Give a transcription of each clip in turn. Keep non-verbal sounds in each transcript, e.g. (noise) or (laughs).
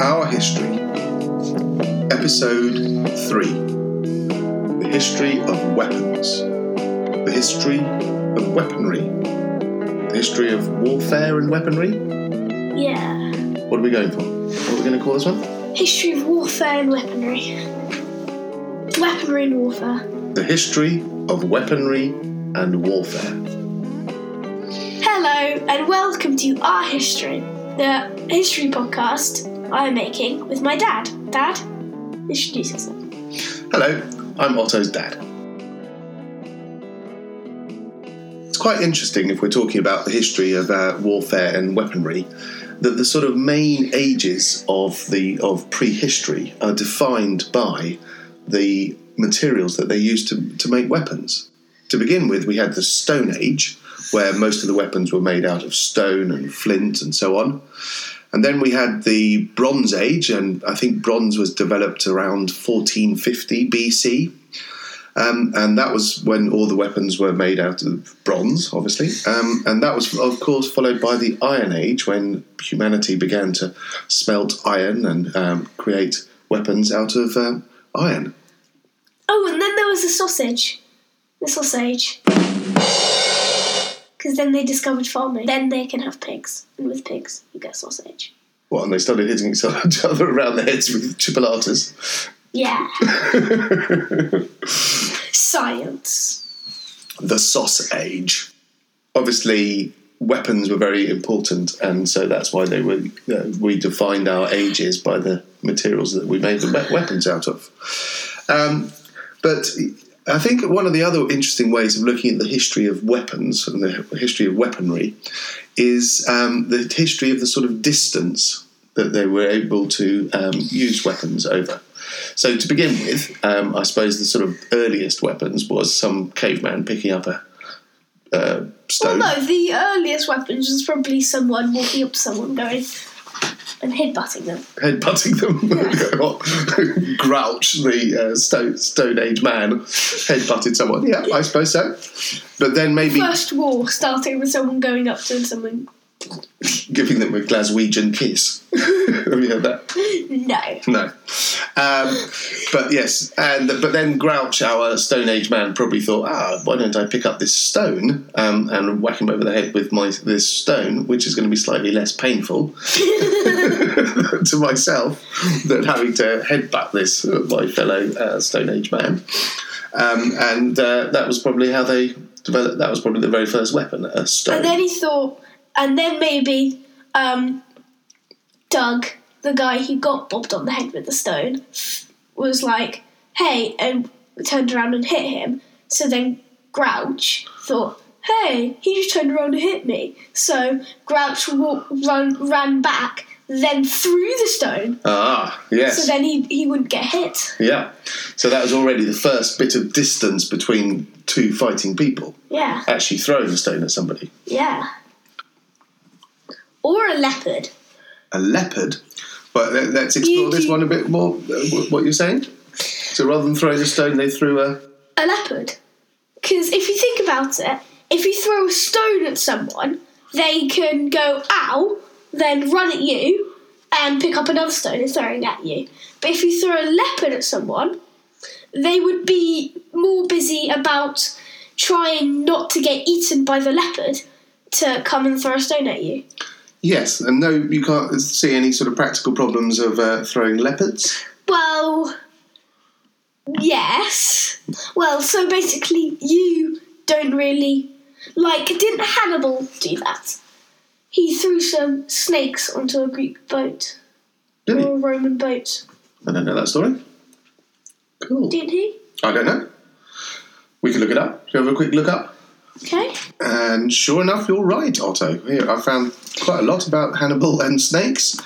Our History, Episode 3 The History of Weapons, the History of Weaponry, the History of Warfare and Weaponry. Yeah. What are we going for? What are we going to call this one? History of warfare and weaponry. Weaponry and warfare. The History of Weaponry and Warfare. Hello and welcome to Our History, the history podcast I'm making with my dad. Dad, introduce yourself. Hello, I'm Otto's dad. It's quite interesting if we're talking about the history of uh, warfare and weaponry that the sort of main ages of the of prehistory are defined by the materials that they used to, to make weapons. To begin with, we had the Stone Age, where most of the weapons were made out of stone and flint and so on. And then we had the Bronze Age, and I think bronze was developed around 1450 BC. Um, and that was when all the weapons were made out of bronze, obviously. Um, and that was, of course, followed by the Iron Age, when humanity began to smelt iron and um, create weapons out of um, iron. Oh, and then there was the sausage. The sausage. Because then they discovered farming. Then they can have pigs. And with pigs, you get sausage. What, and they started hitting each other (laughs) around the heads with chipolatas. Yeah. (laughs) Science. the Sauce Age. Obviously, weapons were very important, and so that's why they were. Uh, we defined our ages by the materials that we made the weapons out of. Um, but I think one of the other interesting ways of looking at the history of weapons and the history of weaponry is um, the history of the sort of distance that they were able to um, use weapons over. So to begin with, um, I suppose the sort of earliest weapons was some caveman picking up a, a Well, no, the earliest weapons was probably someone walking up to someone going and headbutting them. headbutting them. (laughs) What? (laughs) Grouch, the uh, stone, stone Age man, headbutted someone. Yeah, I suppose so. But then maybe First war starting with someone going up to someone. Giving them a Glaswegian kiss. (laughs) Have you heard that? No. No. Um, but yes, and but then Grouch, our Stone Age man, probably thought, ah, why don't I pick up this stone um, and whack him over the head with my this stone, which is going to be slightly less painful (laughs) to myself than having to headbutt this uh, my fellow uh, Stone Age man. Um, and uh, that was probably how they developed. That was probably the very first weapon, a stone. And then he thought, and then maybe um, Doug, the guy who got bobbed on the head with the stone, was like, hey, and turned around and hit him. So then Grouch thought, hey, he just turned around and hit me. So Grouch run, ran back, then threw the stone. ah, yes. So then he, he wouldn't get hit. Yeah. So that was already the first bit of distance between two fighting people. Yeah, Actually throwing a stone at somebody. yeah. Or a leopard. A leopard. But let- let's explore this one a bit more. uh, What you're saying? So rather than throwing a stone, they threw a. a leopard. Because if you think about it, if you throw a stone at someone, they can go ow, then run at you and pick up another stone and throw it at you. But if you throw a leopard at someone, they would be more busy about trying not to get eaten by the leopard to come and throw a stone at you. Yes, and no, you can't see any sort of practical problems of uh, throwing leopards. Well, yes. Well, so basically, you don't really. Like, didn't Hannibal do that? He threw some snakes onto a Greek boat Did or he? a Roman boat, I don't know that story. Cool. didn't he? I don't know. We can look it up. Shall we have a quick look up? Okay. And sure enough, you're right, Otto. Here, I found quite a lot about Hannibal and snakes.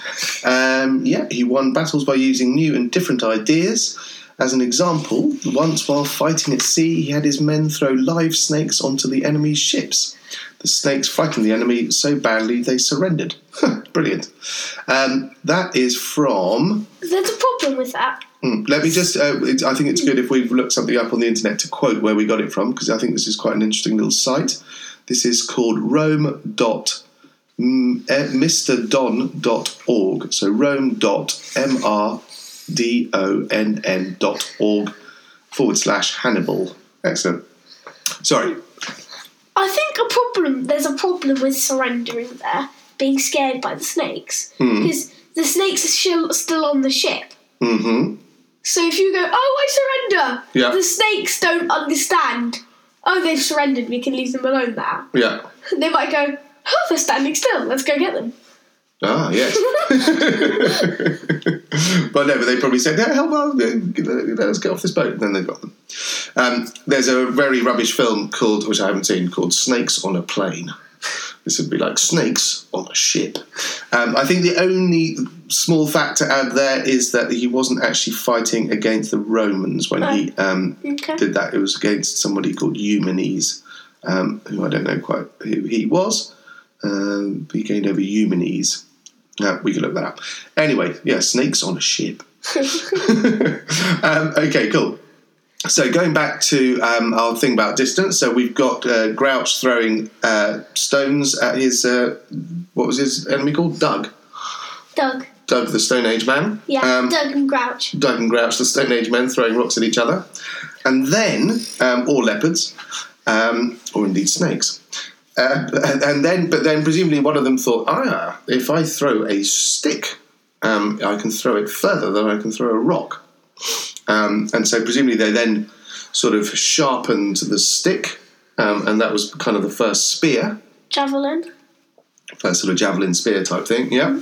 Um, yeah, he won battles by using new and different ideas. As an example, once while fighting at sea, he had his men throw live snakes onto the enemy's ships. The snakes frightened the enemy so badly they surrendered. (laughs) Brilliant. Um, that is from There's a problem with that. Hmm. Let me just. Uh, it, I think it's good if we've looked something up on the internet to quote where we got it from because I think this is quite an interesting little site. This is called m- eh, mrdonn.org. So rome.mrdonn dot org forward slash Hannibal. Excellent. Sorry. I think a problem. There's a problem with surrendering there, being scared by the snakes, Hmm. because the snakes are still still on the ship. Mm-hmm. So if you go, oh, I surrender, Yeah. the snakes don't understand. Oh, they've surrendered. We can leave them alone now. Yeah. (laughs) They might go, oh, they're standing still. Let's go get them. Ah, yes. (laughs) but no, but they probably said, yeah, hell, well, let us get off this boat. And then they've got them. Um, there's a very rubbish film called, which I haven't seen, called Snakes on a Plane. This would be like snakes on a ship. Um, I think the only small fact to add there is that he wasn't actually fighting against the Romans when he um, Okay. did that. It was against somebody called Eumenes, um, who I don't know quite who he was. Um, he gained over Eumenes. Uh, we can look that up. Anyway, yeah, snakes on a ship. (laughs) (laughs) um, okay, cool. So going back to um, our thing about distance, so we've got uh, Grouch throwing uh, stones at his uh, what was his enemy called? Doug. Doug. Doug the Stone Age man. Yeah, Um, Doug and Grouch. Doug and Grouch, the Stone Age men, throwing rocks at each other, and then um, or leopards, um, or indeed snakes. Uh, and, and then, but then, presumably, one of them thought, "Ah, if I throw a stick, um, I can throw it further than I can throw a rock." Um, and so, presumably, they then sort of sharpened the stick, um, and that was kind of the first spear Javelin. first sort of javelin spear type thing, yeah.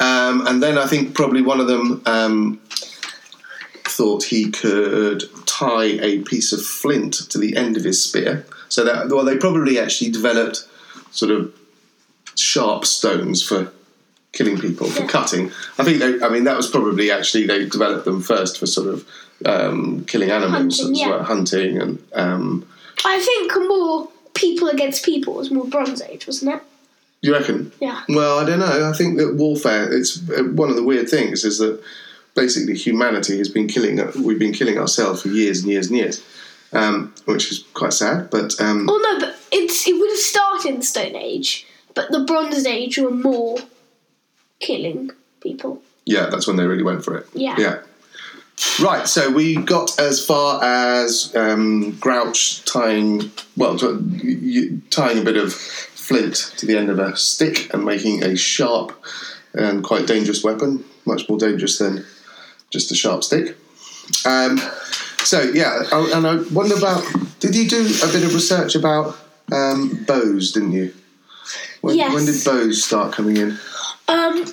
Um, and then I think probably one of them um, thought he could tie a piece of flint to the end of his spear. So that well, they probably actually developed sort of sharp stones for killing people for cutting. I think they, I mean that was probably actually they developed them first for sort of um, killing animals Hunting, as yeah. well, hunting and um, I think more people against people was more Bronze Age, wasn't it? you reckon? Yeah. Well, I don't know. I think that warfare. It's uh, one of the weird things is that basically humanity has been killing. We've been killing ourselves for years and years and years, um, which is quite sad. But um, Oh no, but it's it would have started in the Stone Age, but the Bronze Age were more killing people. yeah, that's when they really went for it. Yeah. Yeah. Right, so we got as far as um, Grouch tying, well, tying a bit of flint to the end of a stick and making a sharp and quite dangerous weapon, much more dangerous than just a sharp stick. Um, so yeah, I- and I wonder about. Did you do a bit of research about um, bows? Didn't you? When, Yes. when did bows start coming in? Um,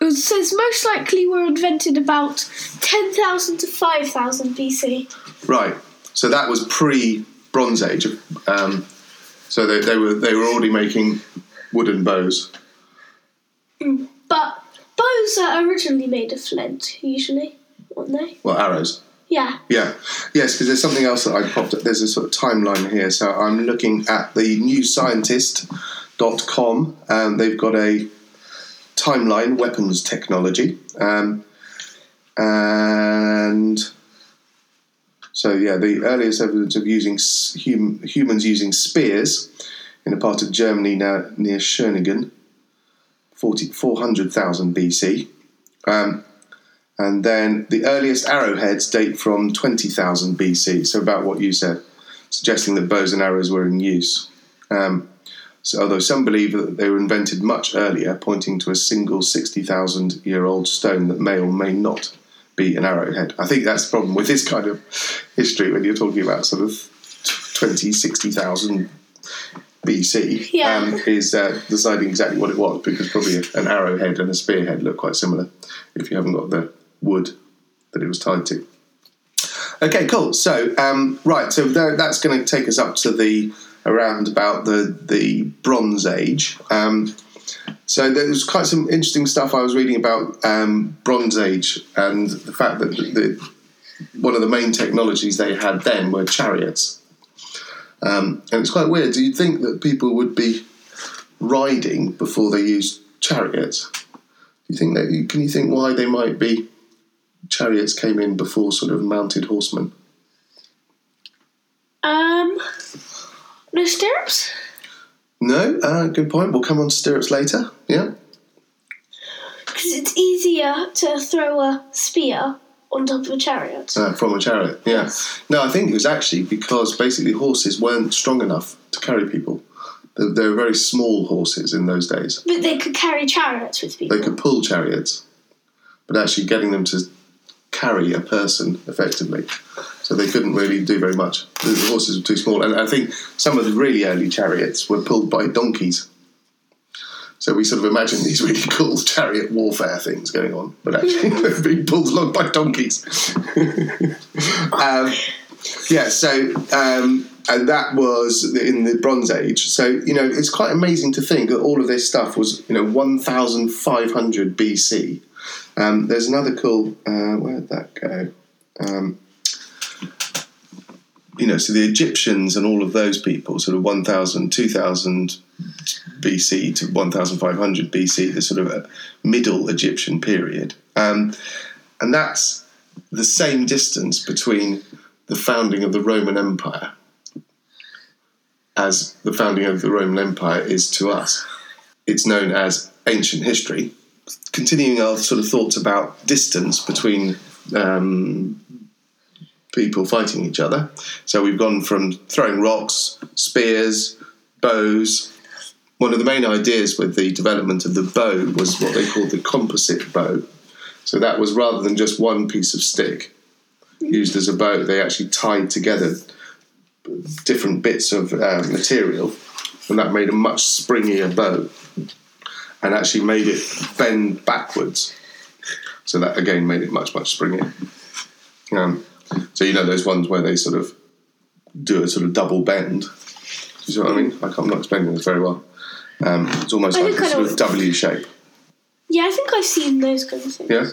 it says most likely were invented about ten thousand to five thousand BC. Right. So that was pre Bronze Age. Um, so they, they were they were already making wooden bows. But bows are originally made of flint, usually, weren't they? Well, arrows. Yeah. Yeah. Yes, because there's something else that I popped up. There's a sort of timeline here. So I'm looking at the newscientist.com and they've got a timeline, weapons technology. Um, and so, yeah, the earliest evidence of using hum, humans using spears in a part of Germany now, near Schöningen, 40, 400,000 BC. Um, and then the earliest arrowheads date from 20,000 BC, so about what you said, suggesting that bows and arrows were in use. Um, so, although some believe that they were invented much earlier, pointing to a single 60,000 year old stone that may or may not be an arrowhead. I think that's the problem with this kind of history when you're talking about sort of 20, 60,000 BC, Yeah. um, is uh, deciding exactly what it was because probably an arrowhead and a spearhead look quite similar if you haven't got the wood that it was tied to. Okay, cool. So, um, right, so that's going to take us up to the around about the the Bronze Age. Um, so there was quite some interesting stuff I was reading about um, Bronze Age and the fact that the, the, one of the main technologies they had then were chariots. Um, and it's quite weird. Do you think that people would be riding before they used chariots? Do you think that? Can you think why they might be? Chariots came in before sort of mounted horsemen. Um, no stirrups. No, uh, good point. We'll come on to stirrups later. Yeah. Because it's easier to throw a spear on top of a chariot. Uh, from a chariot, yeah. No, I think it was actually because basically horses weren't strong enough to carry people. They, they were very small horses in those days. But they could carry chariots with people. They could pull chariots, but actually getting them to carry a person effectively. So they couldn't really do very much. The, the horses were too small. And I think some of the really early chariots were pulled by donkeys. So we sort of imagine these really (laughs) cool chariot warfare things going on, but actually (laughs) they're being pulled along by donkeys. (laughs) um, yeah, so um, and that was in the Bronze Age. So you know it's quite amazing to think that all of this stuff was you know 1,500 BC. Um, there's another cool. Uh, where'd that go? Um, you know, so the Egyptians and all of those people, sort of 1,000, 2,000 BC to 1,500 BC, the sort of a middle Egyptian period. Um, and that's the same distance between the founding of the Roman Empire as the founding of the Roman Empire is to us. It's known as ancient history. Continuing our sort of thoughts about distance between um, people fighting each other. So we've gone from throwing rocks, spears, bows. One of the main ideas with the development of the bow was what they called the composite bow. So that was rather than just one piece of stick used as a bow, they actually tied together different bits of uh, material, and that made a much springier bow, and actually made it bend backwards. So that again made it much much springier. Um, so you know those ones where they sort of do a sort of double bend. You see what I mean? Like I'm not explaining this very well. Um, it's almost I like a sort of what- W shape. Yeah, I think I've seen those kind of things. Yeah.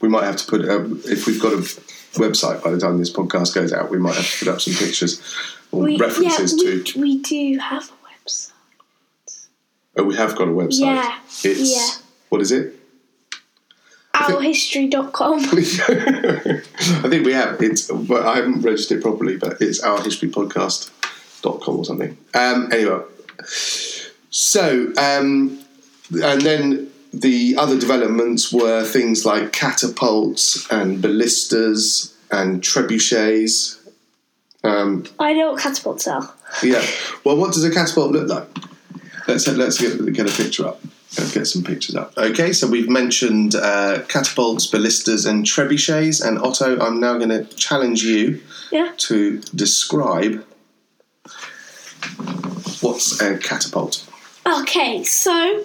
We might have to put uh, if we've got a website by the time this podcast goes out, we might have to put up some pictures or We, references yeah, we, to. we do have a website. Oh, we have got a website. Yeah, It's yeah. what is it? Ourhistory.com. (laughs) I think we have. It's but I haven't registered it properly, but it's ourhistorypodcast.com or something. Um, anyway, so um, and then the other developments were things like catapults and ballistas and trebuchets. Um, I know what catapults are. yeah. Well, what does a catapult look like? Let's let's get, get a picture up. Let's get some pictures up. Okay, so we've mentioned uh, catapults, ballistas, and trebuchets. And Otto, I'm now going to challenge you Yeah. to describe what's a catapult. Okay, so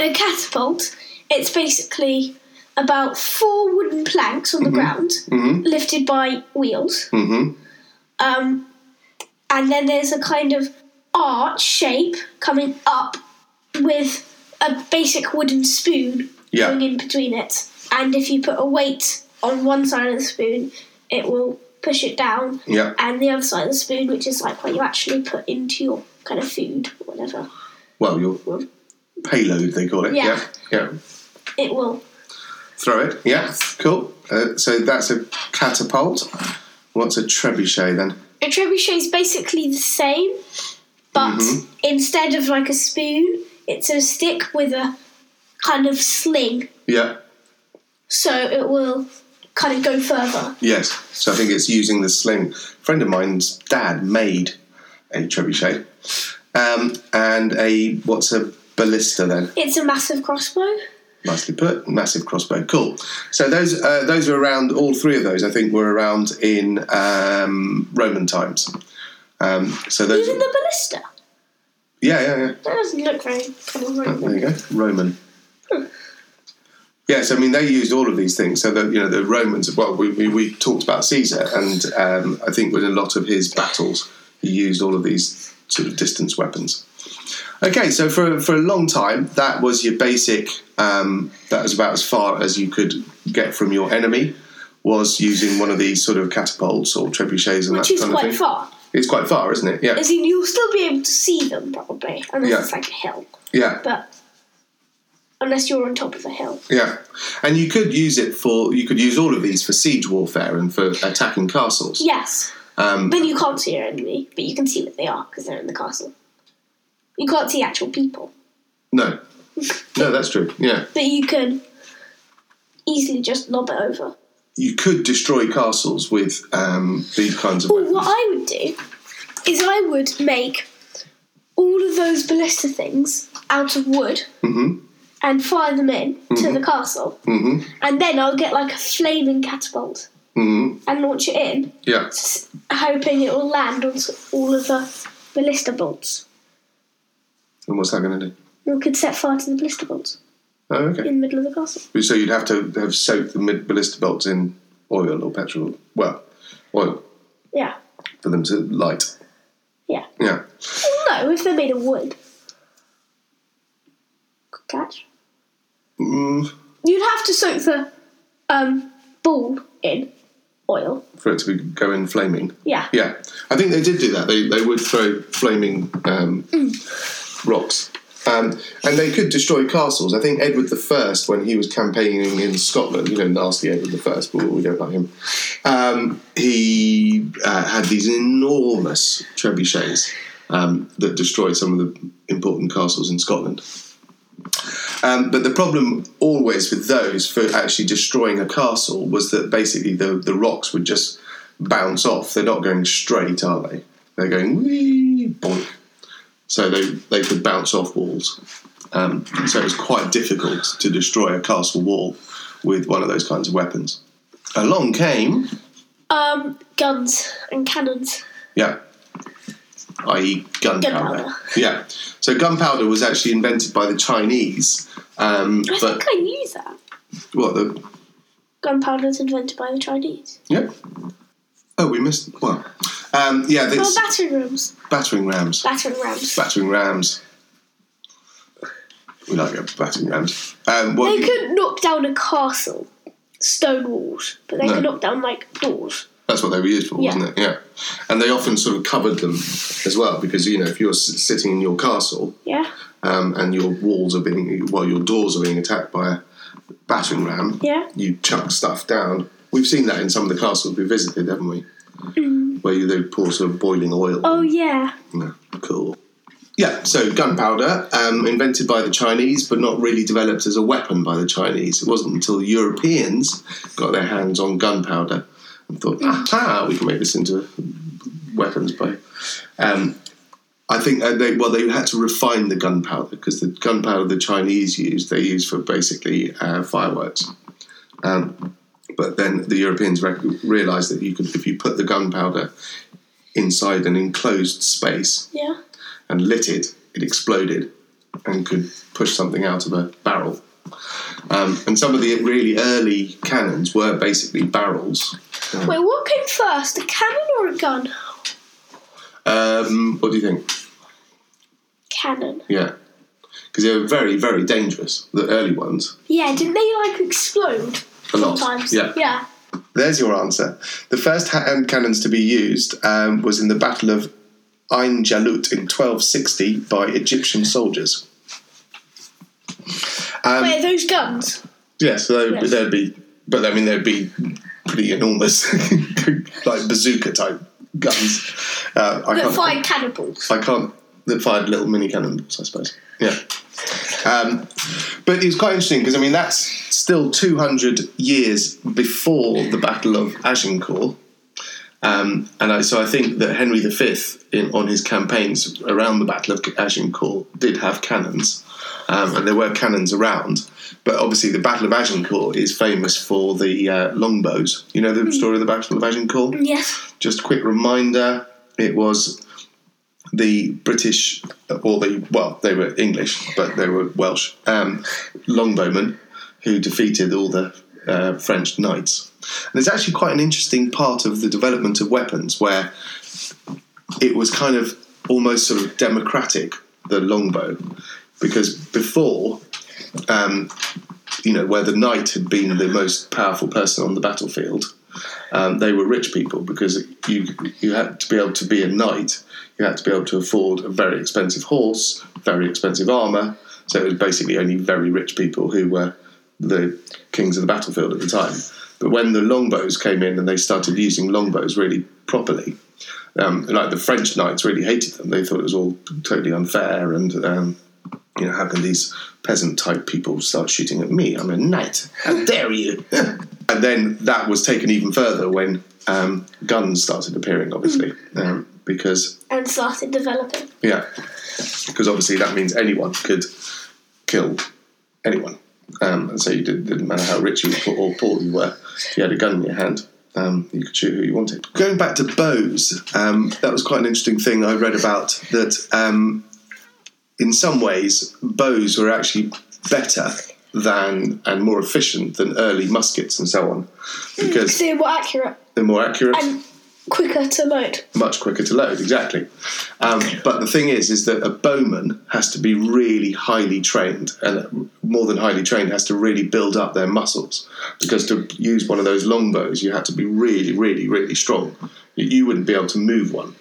a catapult, it's basically about four wooden planks on the ground, lifted by wheels. Mm-hmm. Um, and then there's a kind of arch shape coming up with a basic wooden spoon Yeah. going in between it. And if you put a weight on one side of the spoon, it will push it down. Yeah. And the other side of the spoon, which is like what you actually put into your kind of food or whatever, Well, your payload, they call it. Yeah. Yeah. yeah. it will. Throw it. Yeah. Cool. Uh, so that's a catapult. What's a trebuchet then? A trebuchet is basically the same, but Mm-hmm. instead of like a spoon, it's a stick with a kind of sling, Yeah. so it will kind of go further. Yes. So I think it's using the sling. A friend of mine's dad made a trebuchet. Um, and a what's a ballista then? It's a massive crossbow. Nicely put. Massive crossbow. Cool. So those uh, those are around. All three of those, I think, were around in um, Roman times. Um, so those. Even the ballista. Yeah, yeah, yeah. That doesn't look very kind of There you go. Roman. Yes, I mean they used all of these things. So that you know the Romans. Well, we, we, we talked about Caesar, and um, I think with a lot of his battles, he used all of these sort of distance weapons. Okay, so for for a long time, that was your basic. Um, that was about as far as you could get from your enemy. Was using one of these sort of catapults or trebuchets and Which that is kind of quite thing. far. It's quite far, isn't it? Yeah, As in, you'll still be able to see them probably, unless Yeah. it's like a hill. yeah. But unless you're on top of a hill. Yeah, and you could use it for you could use all of these for siege warfare and for attacking castles. Yes. Um, Then you can't see your enemy, but you can see what they are because they're in the castle. You can't see actual people, No. No, (laughs) that's true. Yeah. but you can easily just lob it over. You could destroy castles with um, these kinds of Or weapons. what I would do is I would make all of those ballista things out of wood hmm and fire them in to the castle, hmm and then I'll get like a flaming catapult hmm and launch it in, Yeah. hoping it will land on all of the ballista bolts. And what's that going to do? We could set fire to the ballista bolts Oh, okay. in the middle of the castle. So you'd have to have soaked the mid- ballista bolts in oil or petrol. Well, oil Yeah, for them to light. yeah. Yeah. No, if they're made of wood. Good catch. Mm, You'd have to soak the um, ball in oil. for it to be going flaming. Yeah. Yeah, I think they did do that. They they would throw flaming um, rocks, um, and they could destroy castles. I think Edward First, when he was campaigning in Scotland, you know, nasty Edward First, but we don't like him. Um, he uh, had these enormous trebuchets um, that destroyed some of the important castles in Scotland. Um, but the problem always with those for actually destroying a castle was that basically the, the rocks would just bounce off. They're not going straight, are they? They're going wee. So they, they could bounce off walls. Um, so it was quite difficult to destroy a castle wall with one of those kinds of weapons. Along came, Um, guns and cannons. yeah, i.e., gunpowder. Gunpowder. Yeah. So gunpowder was actually invented by the Chinese. Um, I but think I knew that. what the Gunpowder was invented by the Chinese. Yeah. Oh, we missed. Well, um, yeah, Oh, there's battering rams. battering rams. Battering rams. Battering rams. We like it, battering rams. Um, They you- couldn't knock down a castle, stone walls, but they No. could knock down like doors. that's what they were used for, Yeah. wasn't it? Yeah. And they often sort of covered them as well because you know if you're s- sitting in your castle Yeah, um, and your walls are being, well, your doors are being attacked by a battering ram, yeah. you chuck stuff down. We've seen that in some of the castles we visited, haven't we? Where you, they pour sort of boiling oil. Oh yeah. Yeah, cool. Yeah, so gunpowder, um, invented by the Chinese, but not really developed as a weapon by the Chinese. It wasn't until Europeans got their hands on gunpowder and thought, aha, we can make this into weapons by. Um, I think uh, they well they had to refine the gunpowder because the gunpowder the Chinese used they used for basically uh, fireworks. Um, but then the Europeans rec- realised that you could if you put the gunpowder inside an enclosed space Yeah. and lit it, it exploded and could push something out of a barrel. Um, and some of the really early cannons were basically barrels. Wait, what came first, a cannon or a gun? Um, what do you think? Cannon. Yeah. Because they were very, very dangerous, the early ones. Yeah, didn't they like explode A lot. sometimes? Yeah. Yeah. There's your answer. The first hand cannons to be used um, was in the Battle of Ain Jalut in 1260 by Egyptian soldiers. Um, Wait, are those guns? Yeah, so they'd, Yes. they'd be, but I mean, they'd be pretty enormous, (laughs) like bazooka type guns. Uh, I That can't. fired cannonballs. I can't. That fired little mini cannonballs, I suppose. Yeah. Um, but it's quite interesting because I mean that's still 200 years before the Battle of Agincourt. Um, and I, so I think that Henry V, in, on his campaigns around the Battle of Agincourt, did have cannons, um, and there were cannons around. But obviously, the Battle of Agincourt is famous for the uh, longbows. You know the story of the Battle of Agincourt. Yes. Just a quick reminder: it was the British, or the well, they were English, but they were Welsh um, longbowmen who defeated all the uh, French knights. And there's actually quite an interesting part of the development of weapons where it was kind of almost sort of democratic, the longbow, because before, um, you know, where the knight had been the most powerful person on the battlefield, um, they were rich people because you you had to be able to be a knight. You had to be able to afford a very expensive horse, very expensive armor. So it was basically only very rich people who were the kings of the battlefield at the time. But when the longbows came in and they started using longbows really properly, Um, like the French knights really hated them. They thought it was all totally unfair, and um, you know, how can these peasant type people start shooting at me? I'm a knight. How dare you? (laughs) and then that was taken even further when um, guns started appearing, obviously, um, because and started developing. yeah, because obviously that means anyone could kill anyone. Um, and so you did, didn't matter how rich you or poor you were, if you had a gun in your hand, um, you could shoot who you wanted. Going back to bows, um, that was quite an interesting thing I read about. That um, in some ways, bows were actually better than and more efficient than early muskets and so on, because they're more accurate. they're more accurate. And quicker to load. much quicker to load exactly. Um, but the thing is is that a bowman has to be really highly trained and more than highly trained has to really build up their muscles. Because to use one of those long bows you had to be really really really strong. You wouldn't be able to move one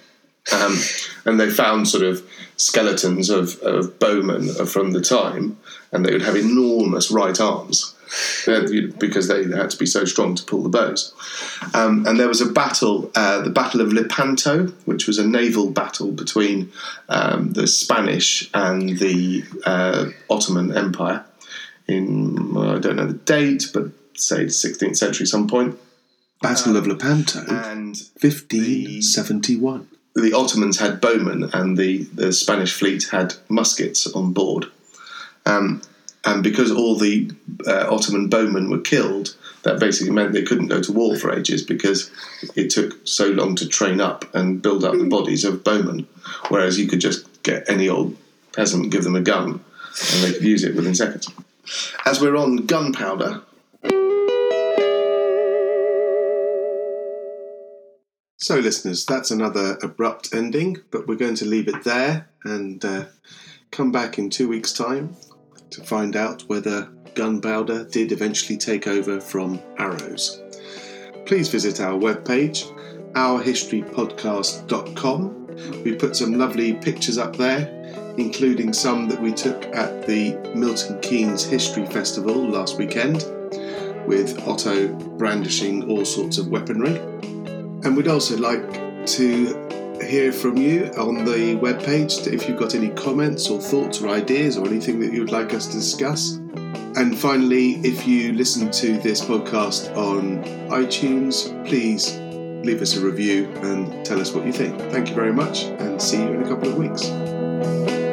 um, and they found sort of skeletons of, of bowmen from the time and they would have enormous right arms uh, because they had to be so strong to pull the bows. Um, and there was a battle, uh, the Battle of Lepanto, which was a naval battle between um, the Spanish and the uh, Ottoman Empire in, I don't know the date, but say the 16th century some point. Battle of Lepanto, And 1571. The Ottomans had bowmen and the, the Spanish fleet had muskets on board. Um, and because all the uh, Ottoman bowmen were killed, that basically meant they couldn't go to war for ages because it took so long to train up and build up the bodies of bowmen. Whereas you could just get any old peasant, give them a gun, and they could use it within seconds. As we're on gunpowder, So, listeners, that's another abrupt ending, but we're going to leave it there and uh, come back in two weeks' time to find out whether gunpowder did eventually take over from arrows. Please visit our webpage, ourhistorypodcast.com. We put some lovely pictures up there, including some that we took at the Milton Keynes History Festival last weekend, with Otto brandishing all sorts of weaponry. And we'd also like to hear from you on the webpage if you've got any comments or thoughts or ideas or anything that you would like us to discuss. And finally, if you listen to this podcast on iTunes, please leave us a review and tell us what you think. Thank you very much and see you in a couple of weeks.